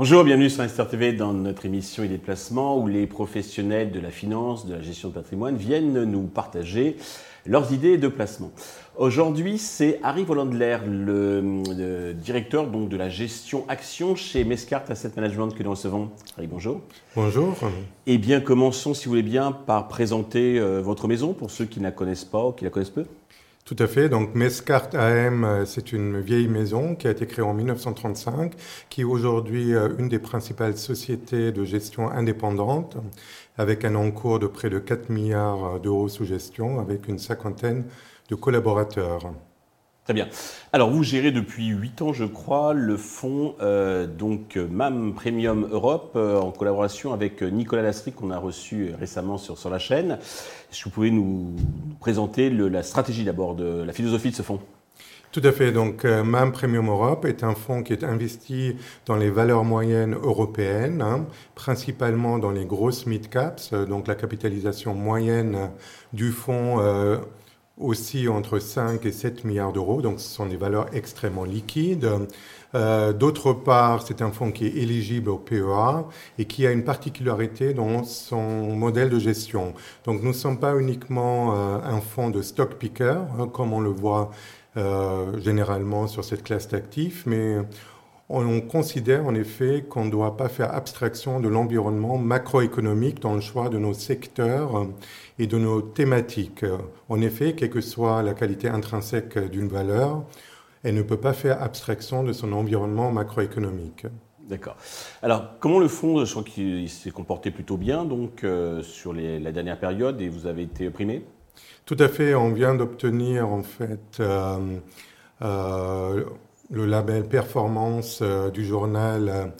Bonjour, bienvenue sur Investor TV dans notre émission et déplacement où les professionnels de la finance, de la gestion de patrimoine viennent nous partager leurs idées de placement. Aujourd'hui, c'est Harry Volandler, le, directeur donc, de la gestion action chez Mescart Asset Management que nous recevons. Harry, bonjour. Bonjour. Eh bien, commençons, si vous voulez bien, par présenter euh, votre maison pour ceux qui ne la connaissent pas ou qui la connaissent peu. Tout à fait. Donc, Mescart AM, euh, c'est une vieille maison qui a été créée en 1935, qui est aujourd'hui euh, une des principales sociétés de gestion indépendante, avec un encours de près de 4 milliards d'euros sous gestion, avec une cinquantaine de collaborateurs. Très bien. Alors, vous gérez depuis 8 ans, je crois, le fonds euh, donc MAM Premium Europe euh, en collaboration avec Nicolas Lastry qu'on a reçu récemment sur, la chaîne. Est-ce que vous pouvez nous, présenter la stratégie d'abord, de la philosophie de ce fonds? Tout à fait. Donc, euh, MAM Premium Europe est un fonds qui est investi dans les valeurs moyennes européennes, hein, principalement dans les grosses mid-caps. Donc, la capitalisation moyenne du fonds aussi entre 5 et 7 milliards d'euros, donc ce sont des valeurs extrêmement liquides. Euh, D'autre part, c'est un fonds qui est éligible au PEA et qui a une particularité dans son modèle de gestion. Donc nous ne sommes pas uniquement euh, un fonds de stock picker, hein, comme on le voit euh, généralement sur cette classe d'actifs, mais on considère en effet qu'on ne doit pas faire abstraction de l'environnement macroéconomique dans le choix de nos secteurs et de nos thématiques. En effet, quelle que soit la qualité intrinsèque d'une valeur, elle ne peut pas faire abstraction de son environnement macroéconomique. D'accord. Alors, comment le fonds, je crois qu'il s'est comporté plutôt bien donc euh, sur la dernière période et vous avez été primé Tout à fait. On vient d'obtenir en fait euh, euh, le label performance euh, du journal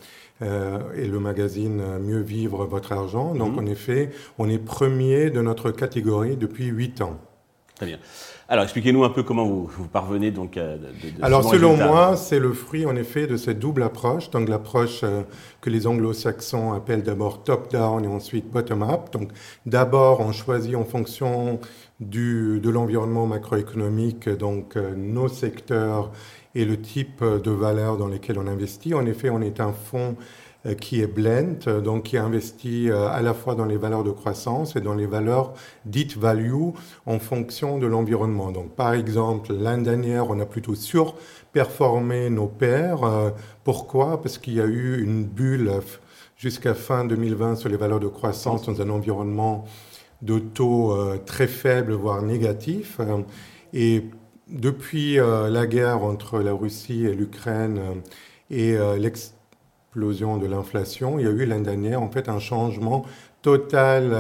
euh, et le magazine Mieux vivre votre argent. Donc, mhm. en effet, on est premier de notre catégorie depuis huit ans. Très bien. Alors, expliquez-nous un peu comment vous, parvenez donc à. De, Alors, selon moi, c'est le fruit en effet de cette double approche. Donc, l'approche euh, que les anglo-saxons appellent d'abord top-down et ensuite bottom-up. Donc, d'abord, on choisit en fonction du, de l'environnement macroéconomique, donc nos secteurs et le type de valeurs dans lesquelles on investit. En effet, on est un fonds euh, qui est blend, donc qui investit euh, à la fois dans les valeurs de croissance et dans les valeurs dites value en fonction de l'environnement. Donc, par exemple, l'année dernière, on a plutôt surperformé nos pairs. Euh, pourquoi? Parce qu'il y a eu une bulle jusqu'à fin 2020 sur les valeurs de croissance dans un environnement de taux très faible, voire négatif. Et depuis euh, la guerre entre la Russie et l'Ukraine euh, et euh, l'explosion de l'inflation, il y a eu l'année dernière en fait un changement total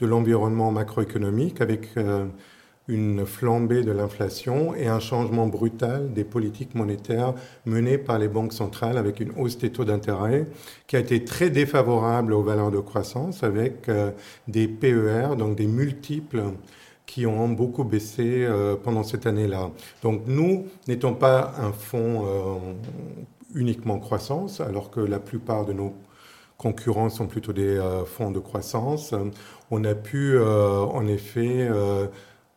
de l'environnement macroéconomique avec une flambée de l'inflation et un changement brutal des politiques monétaires menées par les banques centrales avec une hausse des taux d'intérêt qui a été très défavorable aux valeurs de croissance avec des PER, donc des multiples qui ont beaucoup baissé euh, pendant cette année-là. Donc nous n'étions pas un fonds euh, uniquement croissance, alors que la plupart de nos concurrents sont plutôt des euh, fonds de croissance. On a pu en effet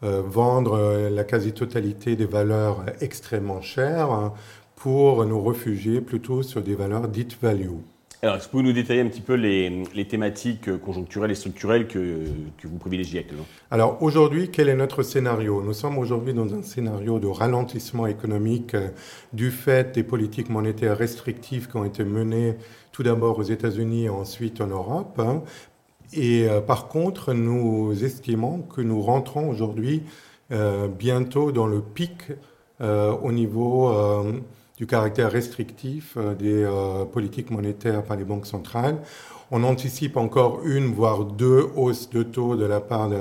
vendre la quasi-totalité des valeurs extrêmement chères pour nous réfugier plutôt sur des valeurs dites value. Alors, est-ce que vous pouvez nous détailler un petit peu les, thématiques conjoncturelles et structurelles que, vous privilégiez actuellement? Alors, aujourd'hui, quel est notre scénario? Nous sommes aujourd'hui dans un scénario de ralentissement économique euh, du fait des politiques monétaires restrictives qui ont été menées tout d'abord aux États-Unis et ensuite en Europe. Hein. Et euh, par contre, nous estimons que nous rentrons aujourd'hui euh, bientôt dans le pic au niveau du caractère restrictif euh, des euh, politiques monétaires par les banques centrales. On anticipe encore une, voire deux hausses de taux de la part de,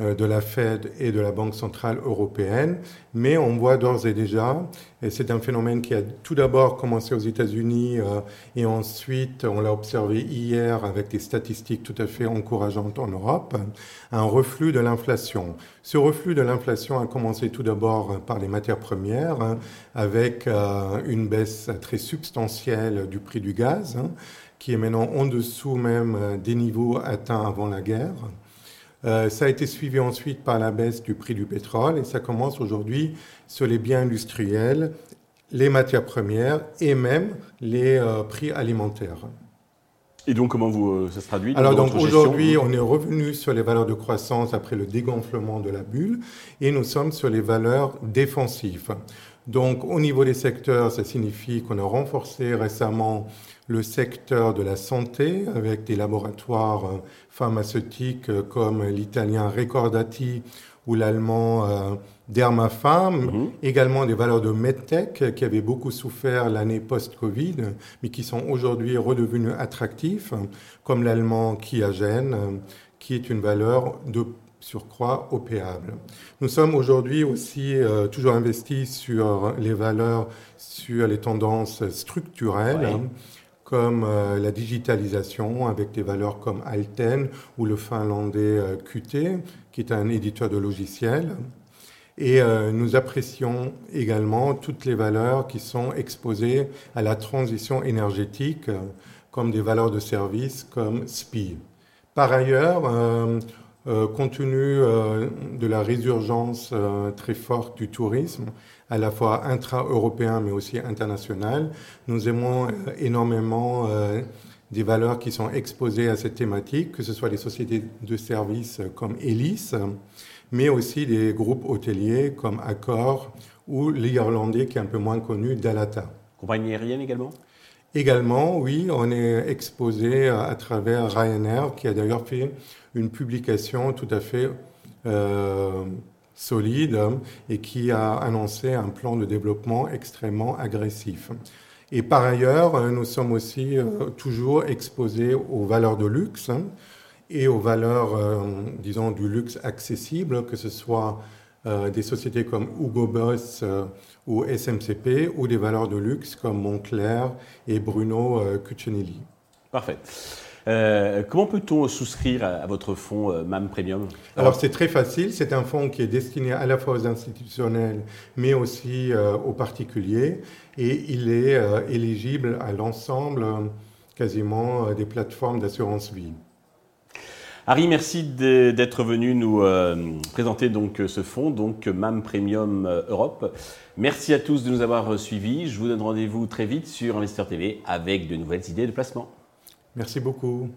de la Fed et de la Banque centrale européenne, mais on voit d'ores et déjà, et c'est un phénomène qui a tout d'abord commencé aux États-Unis euh, et ensuite on l'a observé hier avec des statistiques tout à fait encourageantes en Europe, un reflux de l'inflation. Ce reflux de l'inflation a commencé tout d'abord par les matières premières, hein, avec euh, une baisse très substantielle du prix du gaz, hein, qui est maintenant en dessous même des niveaux atteints avant la guerre. Ça a été suivi ensuite par la baisse du prix du pétrole et ça commence aujourd'hui sur les biens industriels, les matières premières et même les prix alimentaires. Et donc, comment vous, euh, ça se traduit Alors, donc aujourd'hui, on est revenu sur les valeurs de croissance après le dégonflement de la bulle et nous sommes sur les valeurs défensives. Donc, au niveau des secteurs, ça signifie qu'on a renforcé récemment le secteur de la santé avec des laboratoires euh, pharmaceutiques euh, comme l'italien Recordati ou l'allemand euh, Dermapharm, mhm. également des valeurs de MedTech qui avaient beaucoup souffert l'année post-Covid, mais qui sont aujourd'hui redevenus attractifs, comme l'allemand Kiagen, qui est une valeur de surcroît opéable. Nous sommes aujourd'hui aussi euh, toujours investis sur les valeurs, sur les tendances structurelles. comme euh, la digitalisation avec des valeurs comme Alten ou le finlandais Qt, qui est un éditeur de logiciels. Et euh, nous apprécions également toutes les valeurs qui sont exposées à la transition énergétique, euh, comme des valeurs de service comme SPI. Par ailleurs, euh, compte tenu de la résurgence très forte du tourisme, à la fois intra-européen mais aussi international, nous aimons énormément des valeurs qui sont exposées à cette thématique, que ce soit les sociétés de services comme Elis, mais aussi des groupes hôteliers comme Accor ou l'Irlandais qui est un peu moins connu, Dalata. Compagnie aérienne également? Également, oui, on est exposé à travers Ryanair, qui a d'ailleurs fait une publication tout à fait euh, solide et qui a annoncé un plan de développement extrêmement agressif. Et par ailleurs, nous sommes aussi euh, toujours exposés aux valeurs de luxe hein, et aux valeurs, euh, disons, du luxe accessible, que ce soit des sociétés comme Hugo Boss ou SMCP, ou des valeurs de luxe comme Montclair et Bruno Cucinelli. Parfait. Euh, comment peut-on souscrire à, votre fonds euh, MAM Premium? Alors c'est très facile, c'est un fonds qui est destiné à la fois aux institutionnels mais aussi euh, aux particuliers et il est éligible à l'ensemble quasiment des plateformes d'assurance vie. Harry, merci d'être venu nous présenter donc ce fonds, donc MAM Premium Europe. Merci à tous de nous avoir suivis. Je vous donne rendez-vous très vite sur Investeur TV avec de nouvelles idées de placement. Merci beaucoup.